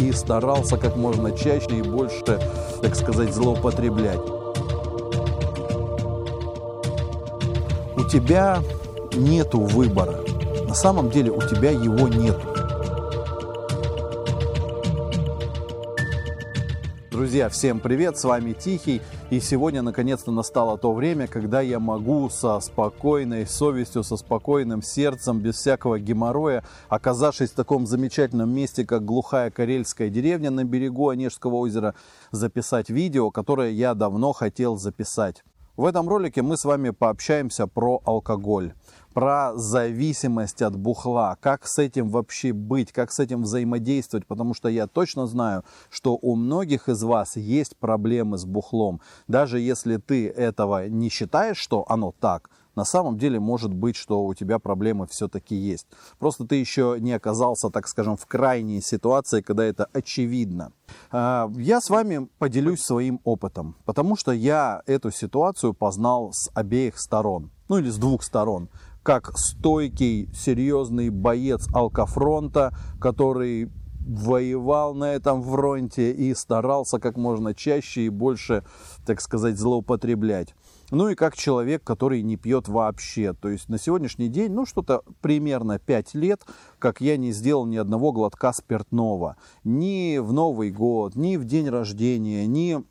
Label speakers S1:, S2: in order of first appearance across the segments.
S1: и старался как можно чаще и больше, так сказать, злоупотреблять. У тебя нету выбора. На самом деле у тебя его нету. Друзья, всем привет, с вами Тихий. И сегодня наконец-то настало то время, когда я могу со спокойной совестью, со спокойным сердцем, без всякого геморроя, оказавшись в таком замечательном месте, как глухая карельская деревня на берегу Онежского озера, записать видео, которое я давно хотел записать. В этом ролике мы с вами пообщаемся про алкоголь про зависимость от бухла, как с этим вообще быть, как с этим взаимодействовать, потому что я точно знаю, что у многих из вас есть проблемы с бухлом. Даже если ты этого не считаешь, что оно так, на самом деле может быть, что у тебя проблемы все-таки есть. Просто ты еще не оказался, так скажем, в крайней ситуации, когда это очевидно. А, я с вами поделюсь своим опытом, потому что я эту ситуацию познал с обеих сторон, ну или с двух сторон как стойкий, серьезный боец алкофронта, который воевал на этом фронте и старался как можно чаще и больше, так сказать, злоупотреблять. Ну и как человек, который не пьет вообще. То есть на сегодняшний день, ну что-то примерно 5 лет, как я не сделал ни одного глотка спиртного. Ни в Новый год, ни в день рождения, ни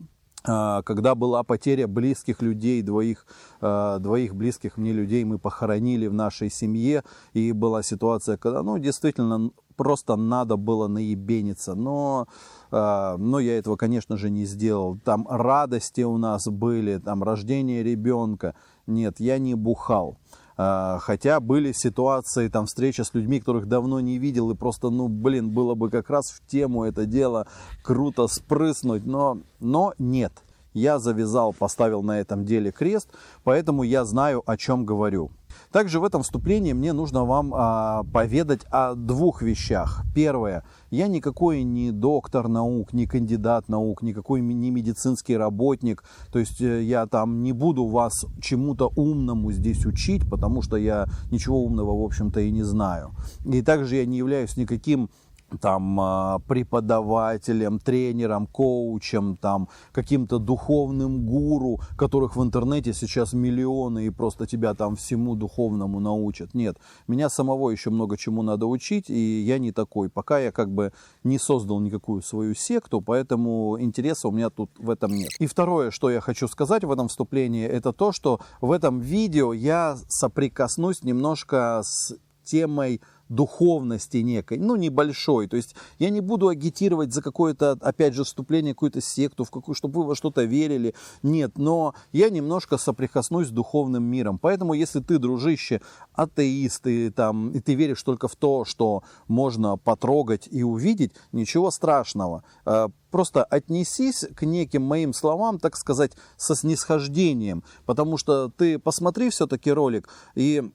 S1: когда была потеря близких людей, двоих, а, двоих близких мне людей мы похоронили в нашей семье, и была ситуация, когда, ну, действительно, просто надо было наебениться, но, а, но я этого, конечно же, не сделал. Там радости у нас были, там рождение ребенка. Нет, я не бухал. А, хотя были ситуации, там, встреча с людьми, которых давно не видел, и просто, ну, блин, было бы как раз в тему это дело круто спрыснуть, но, но нет. Я завязал, поставил на этом деле крест, поэтому я знаю, о чем говорю. Также в этом вступлении мне нужно вам а, поведать о двух вещах. Первое. Я никакой не доктор наук, не кандидат наук, никакой не медицинский работник. То есть э, я там не буду вас чему-то умному здесь учить, потому что я ничего умного, в общем-то, и не знаю. И также я не являюсь никаким там а, преподавателем, тренером, коучем, там каким-то духовным гуру, которых в интернете сейчас миллионы и просто тебя там всему духовному научат. Нет, меня самого еще много чему надо учить, и я не такой. Пока я как бы не создал никакую свою секту, поэтому интереса у меня тут в этом нет. И второе, что я хочу сказать в этом вступлении, это то, что в этом видео я соприкоснусь немножко с темой духовности некой, ну, небольшой. То есть я не буду агитировать за какое-то, опять же, вступление в какую-то секту, в какую, чтобы вы во что-то верили. Нет, но я немножко соприкоснусь с духовным миром. Поэтому, если ты, дружище, атеист, и, там, и ты веришь только в то, что можно потрогать и увидеть, ничего страшного. А, просто отнесись к неким моим словам, так сказать, со снисхождением, потому что ты посмотри все-таки ролик и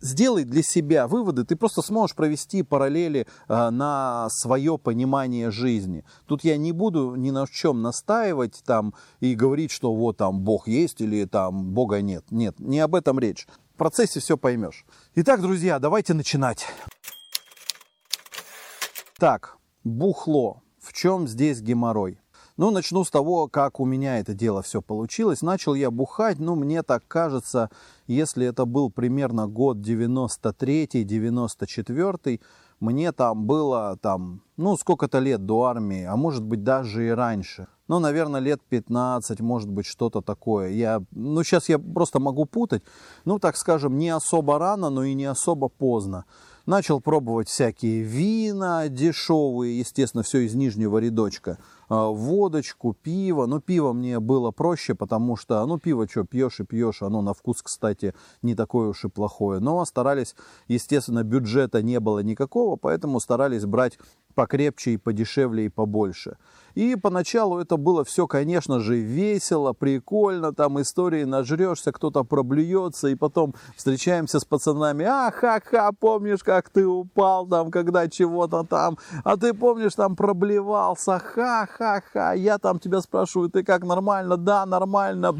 S1: сделай для себя выводы, ты просто сможешь провести параллели э, на свое понимание жизни. Тут я не буду ни на чем настаивать там и говорить, что вот там Бог есть или там Бога нет. Нет, не об этом речь. В процессе все поймешь. Итак, друзья, давайте начинать. Так, бухло. В чем здесь геморрой? Ну, начну с того, как у меня это дело все получилось. Начал я бухать, ну, мне так кажется, если это был примерно год 93-94, мне там было, там, ну, сколько-то лет до армии, а может быть даже и раньше. Ну, наверное, лет 15, может быть, что-то такое. Я, ну, сейчас я просто могу путать. Ну, так скажем, не особо рано, но и не особо поздно. Начал пробовать всякие вина дешевые, естественно, все из нижнего рядочка. А, водочку, пиво. Но пиво мне было проще, потому что, ну, пиво что, пьешь и пьешь, оно на вкус, кстати, не такое уж и плохое. Но старались, естественно, бюджета не было никакого, поэтому старались брать покрепче и подешевле и побольше. И поначалу это было все, конечно же, весело, прикольно, там истории нажрешься, кто-то проблюется, и потом встречаемся с пацанами, а, ха-ха, помнишь, как ты упал там, когда чего-то там, а ты помнишь, там проблевался, ха-ха-ха, я там тебя спрашиваю, ты как, нормально? Да, нормально,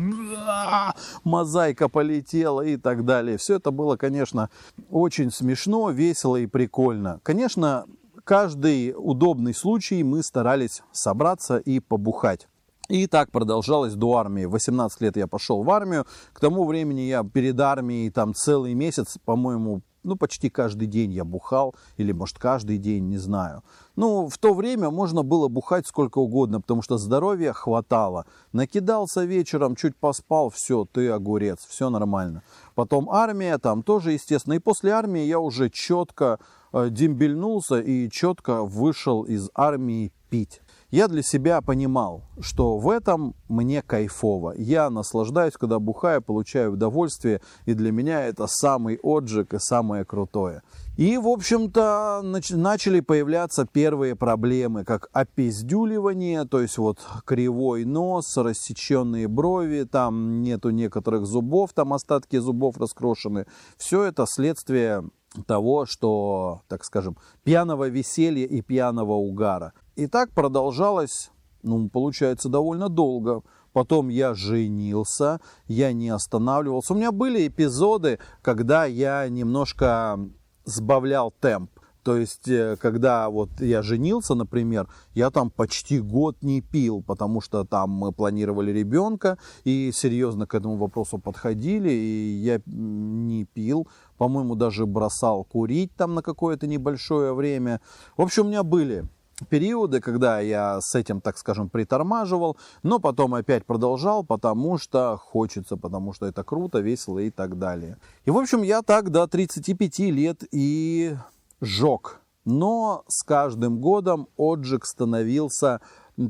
S1: мозаика полетела и так далее. Все это было, конечно, очень смешно, весело и прикольно. Конечно, каждый удобный случай мы старались собраться и побухать. И так продолжалось до армии. 18 лет я пошел в армию. К тому времени я перед армией там целый месяц, по-моему, ну, почти каждый день я бухал, или, может, каждый день, не знаю. Ну, в то время можно было бухать сколько угодно, потому что здоровья хватало. Накидался вечером, чуть поспал, все, ты огурец, все нормально. Потом армия, там тоже, естественно. И после армии я уже четко э, дембельнулся и четко вышел из армии пить я для себя понимал, что в этом мне кайфово. Я наслаждаюсь, когда бухаю, получаю удовольствие, и для меня это самый отжиг и самое крутое. И, в общем-то, начали появляться первые проблемы, как опиздюливание, то есть вот кривой нос, рассеченные брови, там нету некоторых зубов, там остатки зубов раскрошены. Все это следствие того, что, так скажем, пьяного веселья и пьяного угара. И так продолжалось, ну, получается, довольно долго. Потом я женился, я не останавливался. У меня были эпизоды, когда я немножко сбавлял темп. То есть, э, когда вот я женился, например, я там почти год не пил, потому что там мы планировали ребенка и серьезно к этому вопросу подходили, и я не пил, по-моему, даже бросал курить там на какое-то небольшое время. В общем, у меня были периоды, когда я с этим, так скажем, притормаживал, но потом опять продолжал, потому что хочется, потому что это круто, весело и так далее. И, в общем, я так до 35 лет и жег. Но с каждым годом отжиг становился,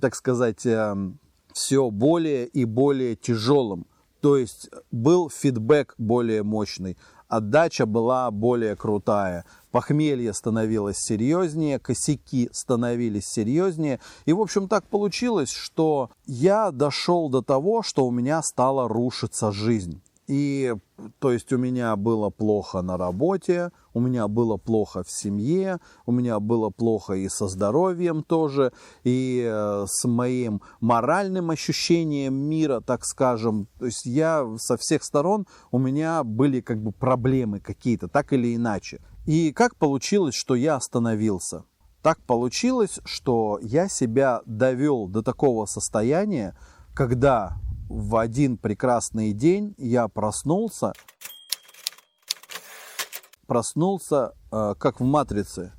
S1: так сказать, эм, все более и более тяжелым. То есть был фидбэк более мощный, отдача была более крутая, похмелье становилось серьезнее, косяки становились серьезнее. И, в общем, так получилось, что я дошел до того, что у меня стала рушиться жизнь. И то есть у меня было плохо на работе, у меня было плохо в семье, у меня было плохо и со здоровьем тоже, и э, с моим моральным ощущением мира, так скажем. То есть я со всех сторон, у меня были как бы проблемы какие-то, так или иначе. И как получилось, что я остановился? Так получилось, что я себя довел до такого состояния, когда в один прекрасный день я проснулся, проснулся, э, как в «Матрице»,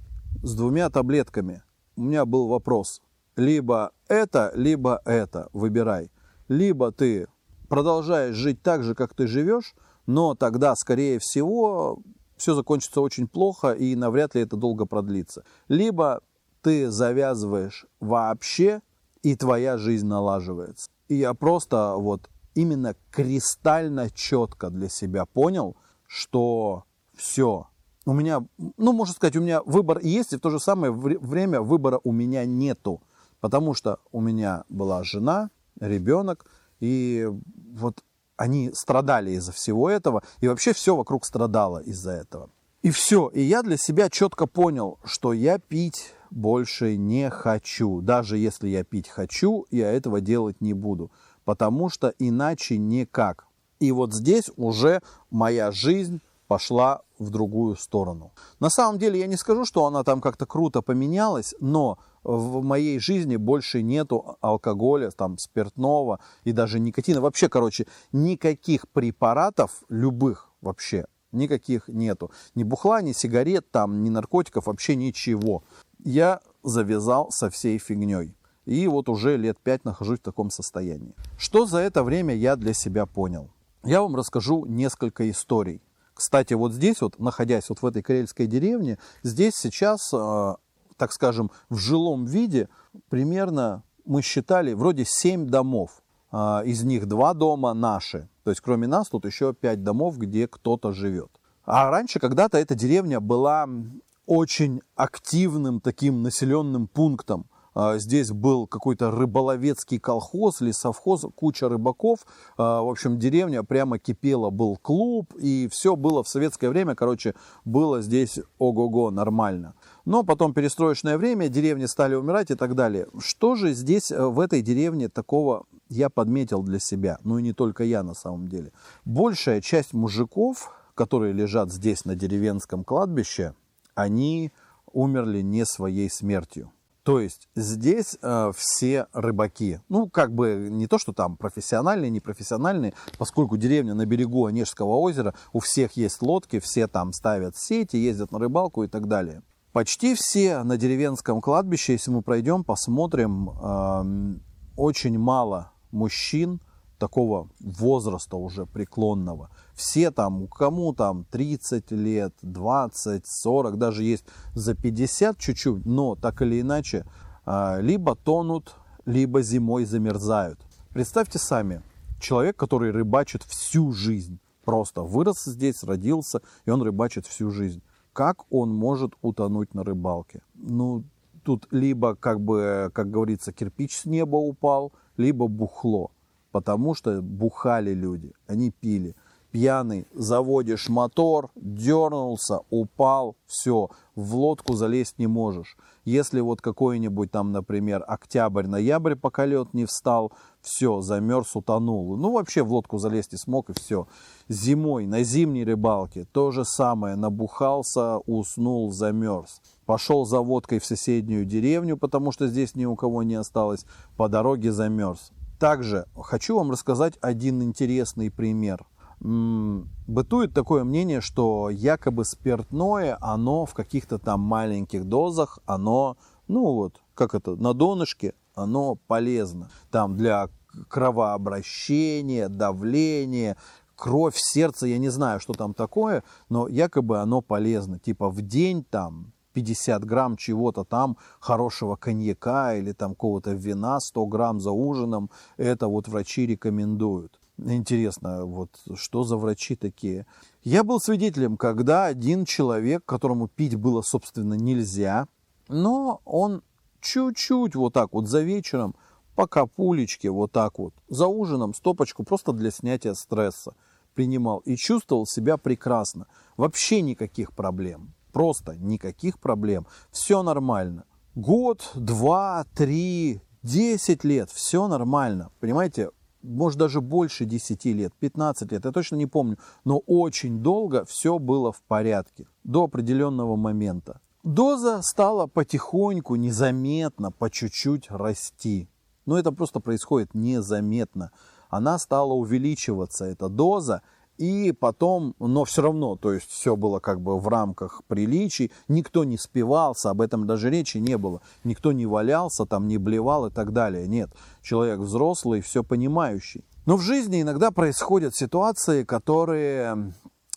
S1: с двумя таблетками. У меня был вопрос. Либо это, либо это. Выбирай. Либо ты продолжаешь жить так же, как ты живешь, но тогда, скорее всего, все закончится очень плохо и навряд ли это долго продлится. Либо ты завязываешь вообще, и твоя жизнь налаживается. И я просто вот именно кристально четко для себя понял, что все, у меня, ну, можно сказать, у меня выбор есть, и в то же самое время выбора у меня нету. Потому что у меня была жена, ребенок, и вот они страдали из-за всего этого, и вообще все вокруг страдало из-за этого. И все. И я для себя четко понял, что я пить больше не хочу. Даже если я пить хочу, я этого делать не буду. Потому что иначе никак. И вот здесь уже моя жизнь пошла в другую сторону. На самом деле я не скажу, что она там как-то круто поменялась, но в моей жизни больше нету алкоголя, там, спиртного и даже никотина. Вообще, короче, никаких препаратов, любых вообще, никаких нету. Ни бухла, ни сигарет, там, ни наркотиков, вообще ничего. Я завязал со всей фигней. И вот уже лет пять нахожусь в таком состоянии. Что за это время я для себя понял? Я вам расскажу несколько историй. Кстати, вот здесь вот, находясь вот в этой карельской деревне, здесь сейчас, э, так скажем, в жилом виде примерно мы считали вроде 7 домов. Э, из них два дома наши, то есть кроме нас тут еще пять домов, где кто-то живет. А раньше когда-то эта деревня была очень активным таким населенным пунктом. А, здесь был какой-то рыболовецкий колхоз, лесовхоз, куча рыбаков. А, в общем, деревня прямо кипела, был клуб, и все было в советское время, короче, было здесь ого-го, нормально. Но потом перестроечное время, деревни стали умирать и так далее. Что же здесь, э, в этой деревне, такого я подметил для себя? Ну и не только я на самом деле. Большая часть мужиков, которые лежат здесь на деревенском кладбище, они умерли не своей смертью. То есть здесь э, все рыбаки, ну как бы не то, что там профессиональные, непрофессиональные, поскольку деревня на берегу Онежского озера, у всех есть лодки, все там ставят сети, ездят на рыбалку и так далее. Почти все на деревенском кладбище, если мы пройдем, посмотрим, э, очень мало мужчин, такого возраста уже преклонного. Все там, кому там 30 лет, 20, 40, даже есть за 50 чуть-чуть, но так или иначе, а, либо тонут, либо зимой замерзают. Представьте сами, человек, который рыбачит всю жизнь, просто вырос здесь, родился, и он рыбачит всю жизнь. Как он может утонуть на рыбалке? Ну, тут либо, как бы, как говорится, кирпич с неба упал, либо бухло потому что бухали люди, они пили. Пьяный, заводишь мотор, дернулся, упал, все, в лодку залезть не можешь. Если вот какой-нибудь там, например, октябрь-ноябрь, пока лед не встал, все, замерз, утонул. Ну, вообще в лодку залезть не смог, и все. Зимой на зимней рыбалке то же самое. Набухался, уснул, замерз. Пошел за водкой в соседнюю деревню, потому что здесь ни у кого не осталось. По дороге замерз. Также хочу вам рассказать один интересный пример. Бытует такое мнение, что якобы спиртное, оно в каких-то там маленьких дозах, оно, ну вот, как это, на донышке, оно полезно. Там для кровообращения, давления, кровь, сердце, я не знаю, что там такое, но якобы оно полезно. Типа в день там 50 грамм чего-то там, хорошего коньяка или там какого-то вина, 100 грамм за ужином, это вот врачи рекомендуют. Интересно, вот что за врачи такие? Я был свидетелем, когда один человек, которому пить было, собственно, нельзя, но он чуть-чуть вот так вот за вечером по капулечке вот так вот, за ужином стопочку просто для снятия стресса принимал и чувствовал себя прекрасно. Вообще никаких проблем. Просто никаких проблем. Все нормально. Год, два, три, десять лет. Все нормально. Понимаете, может даже больше 10 лет, 15 лет, я точно не помню, но очень долго все было в порядке, до определенного момента. Доза стала потихоньку, незаметно, по чуть-чуть расти. Но это просто происходит незаметно. Она стала увеличиваться, эта доза, и потом, но все равно, то есть все было как бы в рамках приличий, никто не спивался, об этом даже речи не было, никто не валялся, там не блевал и так далее, нет, человек взрослый, все понимающий. Но в жизни иногда происходят ситуации, которые,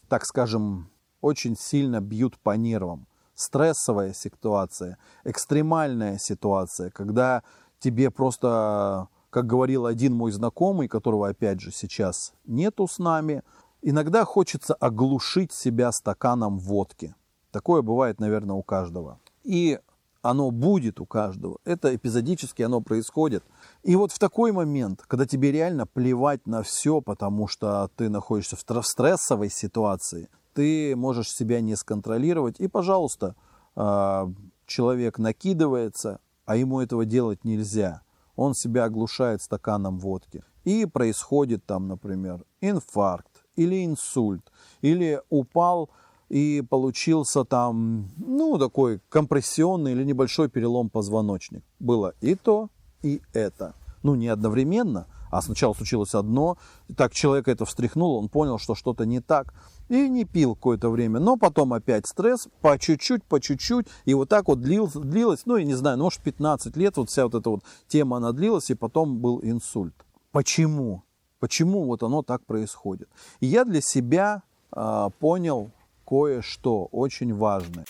S1: так скажем, очень сильно бьют по нервам. Стрессовая ситуация, экстремальная ситуация, когда тебе просто, как говорил один мой знакомый, которого опять же сейчас нету с нами, Иногда хочется оглушить себя стаканом водки. Такое бывает, наверное, у каждого. И оно будет у каждого. Это эпизодически оно происходит. И вот в такой момент, когда тебе реально плевать на все, потому что ты находишься в стрессовой ситуации, ты можешь себя не сконтролировать. И, пожалуйста, а, человек накидывается, а ему этого делать нельзя. Он себя оглушает стаканом водки. И происходит там, например, инфаркт или инсульт, или упал и получился там, ну, такой компрессионный или небольшой перелом позвоночник. Было и то, и это. Ну, не одновременно, а сначала случилось одно, так человек это встряхнул, он понял, что что-то не так, и не пил какое-то время. Но потом опять стресс, по чуть-чуть, по чуть-чуть, и вот так вот длилось, длилось, ну, я не знаю, может, 15 лет, вот вся вот эта вот тема, она длилась, и потом был инсульт. Почему? Почему вот оно так происходит? И я для себя э, понял кое-что очень важное.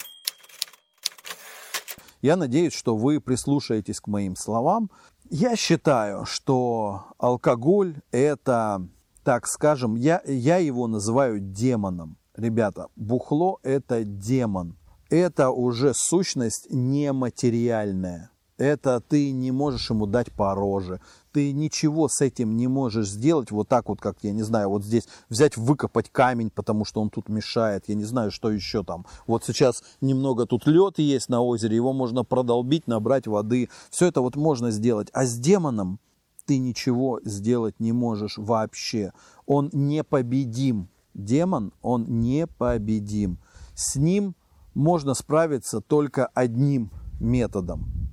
S1: Я надеюсь, что вы прислушаетесь к моим словам. Я считаю, что алкоголь это, так скажем, я, я его называю демоном. Ребята, бухло это демон. Это уже сущность нематериальная это ты не можешь ему дать по роже, ты ничего с этим не можешь сделать вот так вот, как, я не знаю, вот здесь взять, выкопать камень, потому что он тут мешает, я не знаю, что еще там. Вот сейчас немного тут лед есть на озере, его можно продолбить, набрать воды, все это вот можно сделать. А с демоном ты ничего сделать не можешь вообще. Он непобедим. Демон, он непобедим. С ним можно справиться только одним методом.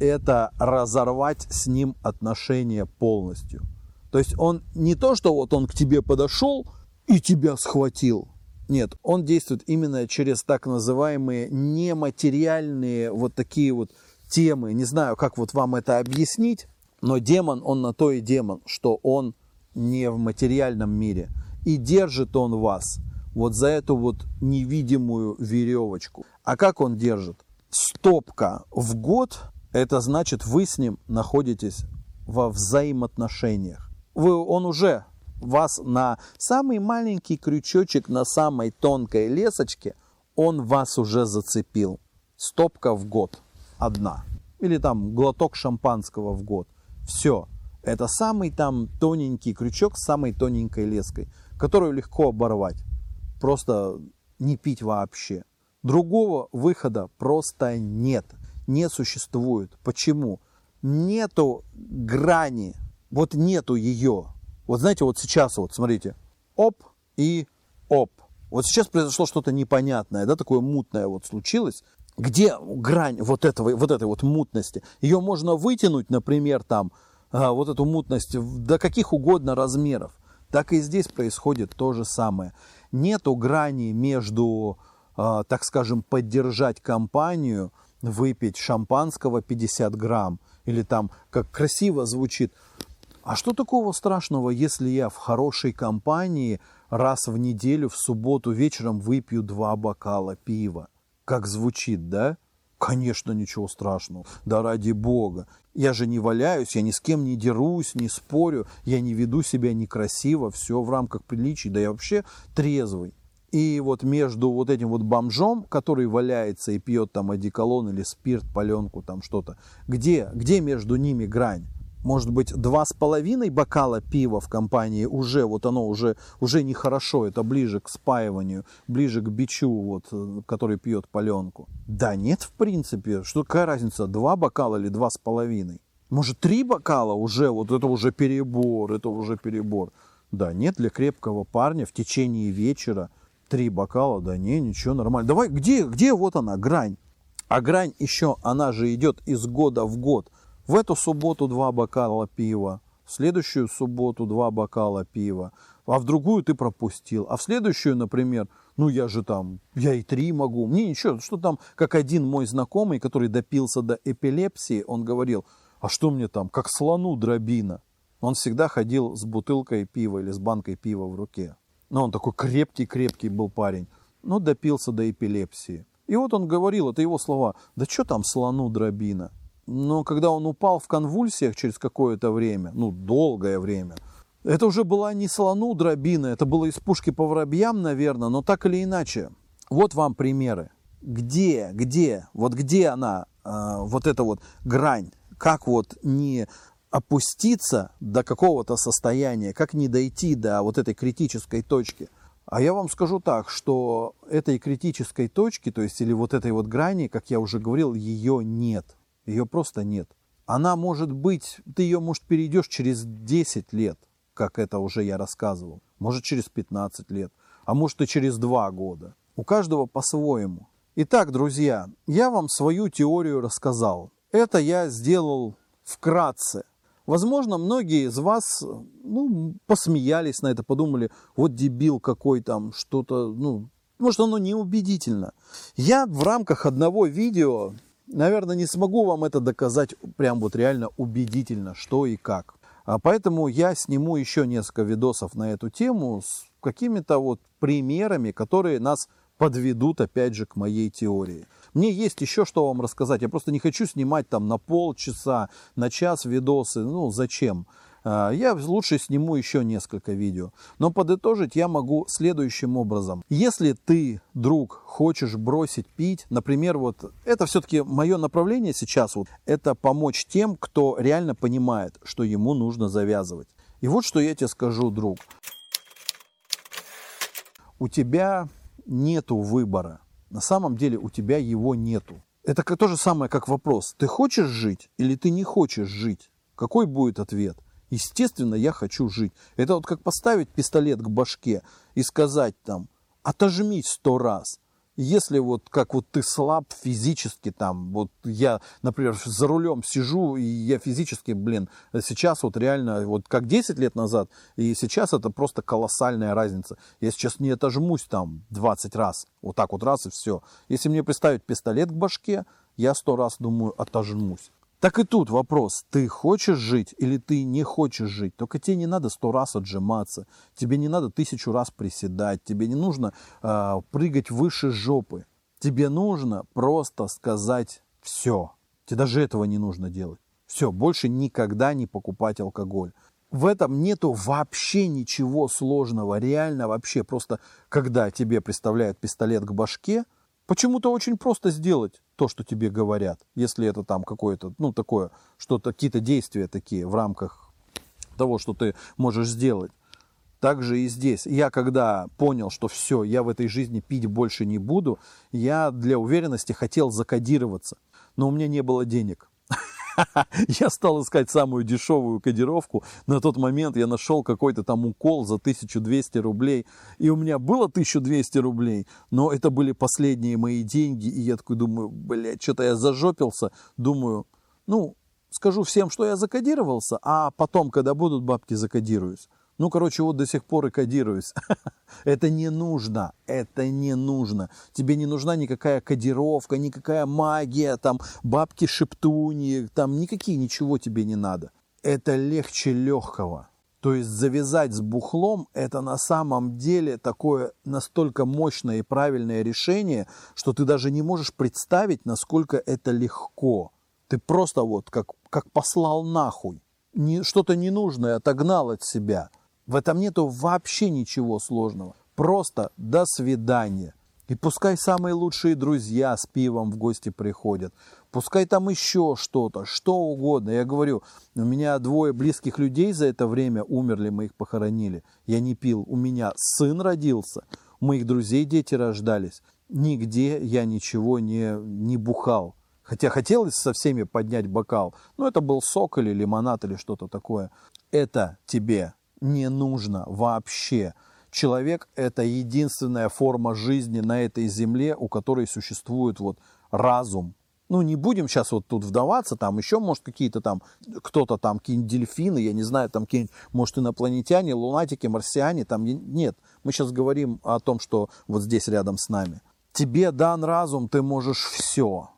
S1: Это разорвать с ним отношения полностью. То есть он не то, что вот он к тебе подошел и тебя схватил. Нет, он действует именно через так называемые нематериальные вот такие вот темы. Не знаю, как вот вам это объяснить, но демон, он на то и демон, что он не в материальном мире. И держит он вас вот за эту вот невидимую веревочку. А как он держит? Стопка в год, это значит вы с ним находитесь во взаимоотношениях. Вы, он уже вас на самый маленький крючочек, на самой тонкой лесочке, он вас уже зацепил. Стопка в год одна. Или там глоток шампанского в год. Все. Это самый там тоненький крючок с самой тоненькой леской, которую легко оборвать. Просто не пить вообще. Другого выхода просто нет. Не существует. Почему? Нету грани. Вот нету ее. Вот знаете, вот сейчас вот, смотрите, оп и оп. Вот сейчас произошло что-то непонятное, да, такое мутное вот случилось. Где грань вот, этого, вот этой вот мутности? Ее можно вытянуть, например, там, а, вот эту мутность до каких угодно размеров. Так и здесь происходит то же самое. Нету грани между, а, так скажем, поддержать компанию, выпить шампанского 50 грамм, или там, как красиво звучит, а что такого страшного, если я в хорошей компании раз в неделю в субботу вечером выпью два бокала пива? Как звучит, да? Конечно, ничего страшного. Да ради бога. Я же не валяюсь, я ни с кем не дерусь, не спорю, я не веду себя некрасиво, все в рамках приличий, да я вообще трезвый. И вот между вот этим вот бомжом, который валяется и пьет там одеколон или спирт, паленку, там что-то, где, где между ними грань? может быть, два с половиной бокала пива в компании уже, вот оно уже, уже нехорошо, это ближе к спаиванию, ближе к бичу, вот, э, который пьет паленку. Да нет, в принципе, что какая разница, два бокала или два с половиной? Может, три бокала уже, вот это уже перебор, это уже перебор. Да нет, для крепкого парня в течение вечера три бокала, да не, ничего, нормально. Давай, где, где вот она, грань? А грань еще, она же идет из года в год – в эту субботу два бокала пива, в следующую субботу два бокала пива, а в другую ты пропустил. А в следующую, например, ну я же там, я и три могу. Мне ничего, что там, как один мой знакомый, который допился до эпилепсии, он говорил, а что мне там, как слону дробина. Он всегда ходил с бутылкой пива или с банкой пива в руке. Но он такой крепкий-крепкий был парень. Но допился до эпилепсии. И вот он говорил, это его слова, да что там слону дробина? но когда он упал в конвульсиях через какое-то время, ну, долгое время, это уже была не слону дробина, это было из пушки по воробьям, наверное, но так или иначе. Вот вам примеры. Где, где, вот где она, э, вот эта вот грань, как вот не опуститься до какого-то состояния, как не дойти до вот этой критической точки. А я вам скажу так, что этой критической точки, то есть или вот этой вот грани, как я уже говорил, ее нет. Ее просто нет. Она может быть, ты ее, может, перейдешь через 10 лет, как это уже я рассказывал. Может, через 15 лет, а может и через 2 года. У каждого по-своему. Итак, друзья, я вам свою теорию рассказал. Это я сделал вкратце. Возможно, многие из вас ну, посмеялись на это, подумали, вот дебил какой там, что-то, ну, может, оно неубедительно. Я в рамках одного видео наверное, не смогу вам это доказать прям вот реально убедительно, что и как. А поэтому я сниму еще несколько видосов на эту тему с какими-то вот примерами, которые нас подведут опять же к моей теории. Мне есть еще что вам рассказать. Я просто не хочу снимать там на полчаса, на час видосы. Ну, зачем? А, я лучше сниму еще несколько видео. Но подытожить я могу следующим образом. Если ты, друг, хочешь бросить пить, например, вот это все-таки мое направление сейчас, вот, это помочь тем, кто реально понимает, что ему нужно завязывать. И вот что я тебе скажу, друг. У тебя нету выбора. На самом деле у тебя его нету. Это то же самое, как вопрос. Ты хочешь жить или ты не хочешь жить? Какой будет ответ? Естественно, я хочу жить. Это вот как поставить пистолет к башке и сказать там, отожмись сто раз. Если вот как вот ты слаб физически там, вот я, например, за рулем сижу, и я физически, блин, сейчас вот реально, вот как 10 лет назад, и сейчас это просто колоссальная разница. Я сейчас не отожмусь там 20 раз, вот так вот раз и все. Если мне представить пистолет к башке, я сто раз думаю, отожмусь. Так и тут вопрос, ты хочешь жить или ты не хочешь жить. Только тебе не надо сто раз отжиматься, тебе не надо тысячу раз приседать, тебе не нужно э, прыгать выше жопы. Тебе нужно просто сказать все. Тебе даже этого не нужно делать. Все, больше никогда не покупать алкоголь. В этом нету вообще ничего сложного, реально вообще. Просто когда тебе представляют пистолет к башке, почему-то очень просто сделать то, что тебе говорят, если это там какое-то, ну, такое, что-то, какие-то действия такие в рамках того, что ты можешь сделать. Так же и здесь. Я когда понял, что все, я в этой жизни пить больше не буду, я для уверенности хотел закодироваться. Но у меня не было денег. Я стал искать самую дешевую кодировку. На тот момент я нашел какой-то там укол за 1200 рублей. И у меня было 1200 рублей, но это были последние мои деньги. И я такой думаю, блядь, что-то я зажопился. Думаю, ну, скажу всем, что я закодировался, а потом, когда будут бабки, закодируюсь. Ну, короче, вот до сих пор и кодируюсь. это не нужно, это не нужно. Тебе не нужна никакая кодировка, никакая магия, там, бабки-шептуни, там, никакие, ничего тебе не надо. Это легче легкого. То есть завязать с бухлом – это на самом деле такое настолько мощное и правильное решение, что ты даже не можешь представить, насколько это легко. Ты просто вот как, как послал нахуй. Что-то ненужное отогнал от себя – в этом нету вообще ничего сложного. Просто до свидания. И пускай самые лучшие друзья с пивом в гости приходят. Пускай там еще что-то, что угодно. Я говорю, у меня двое близких людей за это время умерли, мы их похоронили. Я не пил. У меня сын родился, у моих друзей дети рождались. Нигде я ничего не, не бухал. Хотя хотелось со всеми поднять бокал. Но это был сок или лимонад или что-то такое. Это тебе не нужно вообще. Человек – это единственная форма жизни на этой земле, у которой существует вот разум. Ну, не будем сейчас вот тут вдаваться, там еще, может, какие-то там, кто-то там, какие-нибудь дельфины, я не знаю, там какие-нибудь, может, инопланетяне, лунатики, марсиане, там нет. Мы сейчас говорим о том, что вот здесь рядом с нами. Тебе дан разум, ты можешь все.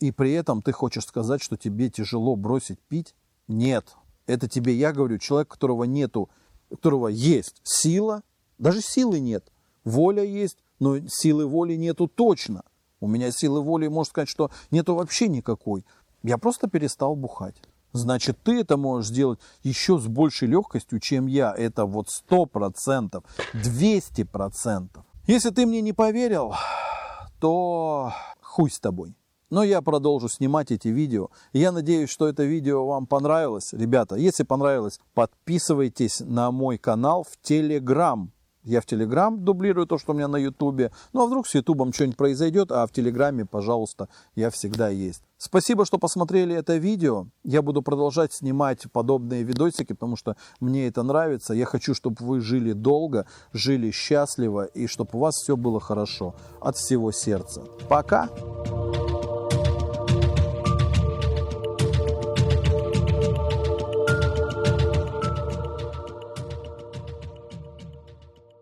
S1: И при этом ты хочешь сказать, что тебе тяжело бросить пить? Нет. Это тебе, я говорю, человек, которого нету у которого есть сила, даже силы нет, воля есть, но силы воли нету точно. У меня силы воли, можно сказать, что нету вообще никакой. Я просто перестал бухать. Значит, ты это можешь сделать еще с большей легкостью, чем я. Это вот сто процентов, двести процентов. Если ты мне не поверил, то хуй с тобой. Но я продолжу снимать эти видео. Я надеюсь, что это видео вам понравилось. Ребята, если понравилось, подписывайтесь на мой канал в Телеграм. Я в Телеграм дублирую то, что у меня на Ютубе. Ну а вдруг с Ютубом что-нибудь произойдет, а в Телеграме, пожалуйста, я всегда есть. Спасибо, что посмотрели это видео. Я буду продолжать снимать подобные видосики, потому что мне это нравится. Я хочу, чтобы вы жили долго, жили счастливо и чтобы у вас все было хорошо. От всего сердца. Пока!